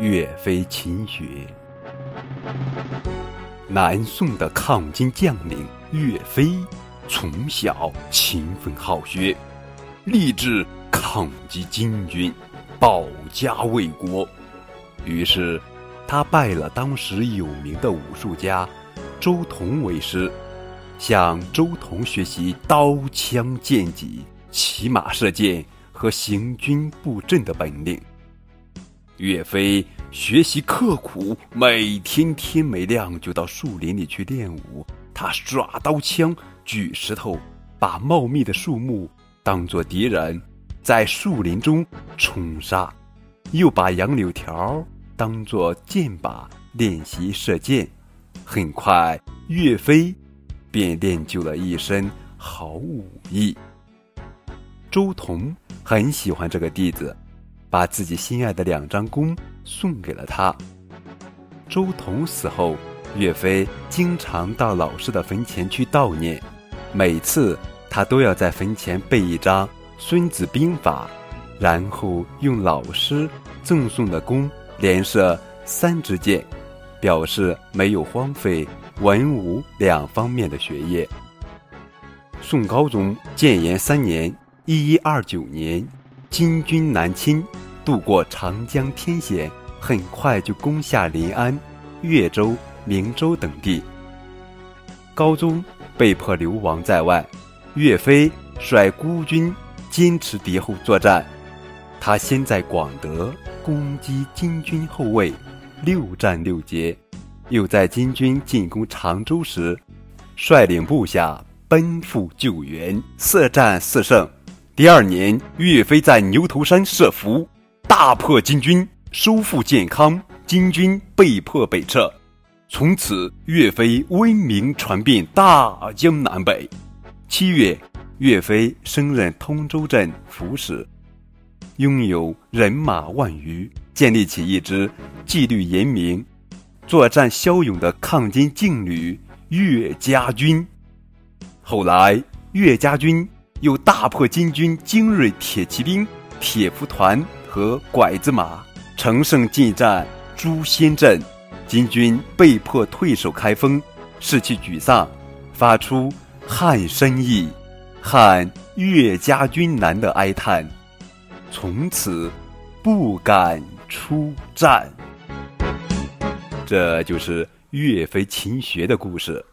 岳飞勤学。南宋的抗金将领岳飞，从小勤奋好学，立志抗击金军，保家卫国。于是，他拜了当时有名的武术家周同为师，向周同学习刀枪剑戟、骑马射箭和行军布阵的本领。岳飞学习刻苦，每天天没亮就到树林里去练武。他耍刀枪、举石头，把茂密的树木当作敌人，在树林中冲杀；又把杨柳条当作箭靶，练习射箭。很快，岳飞便练就了一身好武艺。周同很喜欢这个弟子。把自己心爱的两张弓送给了他。周同死后，岳飞经常到老师的坟前去悼念，每次他都要在坟前背一张《孙子兵法》，然后用老师赠送的弓连射三支箭，表示没有荒废文武两方面的学业。宋高宗建炎三年（一一二九年）。金军南侵，渡过长江天险，很快就攻下临安、越州、明州等地。高宗被迫流亡在外，岳飞率孤军坚持敌后作战。他先在广德攻击金军后卫，六战六捷；又在金军进攻常州时，率领部下奔赴救援，四战四胜。第二年，岳飞在牛头山设伏，大破金军，收复建康，金军被迫北撤。从此，岳飞威名传遍大江南北。七月，岳飞升任通州镇抚使，拥有人马万余，建立起一支纪律严明、作战骁勇的抗金劲旅——岳家军。后来，岳家军。又大破金军精锐铁骑兵、铁浮团和拐子马，乘胜进占朱仙镇，金军被迫退守开封，士气沮丧，发出“汉生意，汉岳家军难”的哀叹，从此不敢出战。这就是岳飞勤学的故事。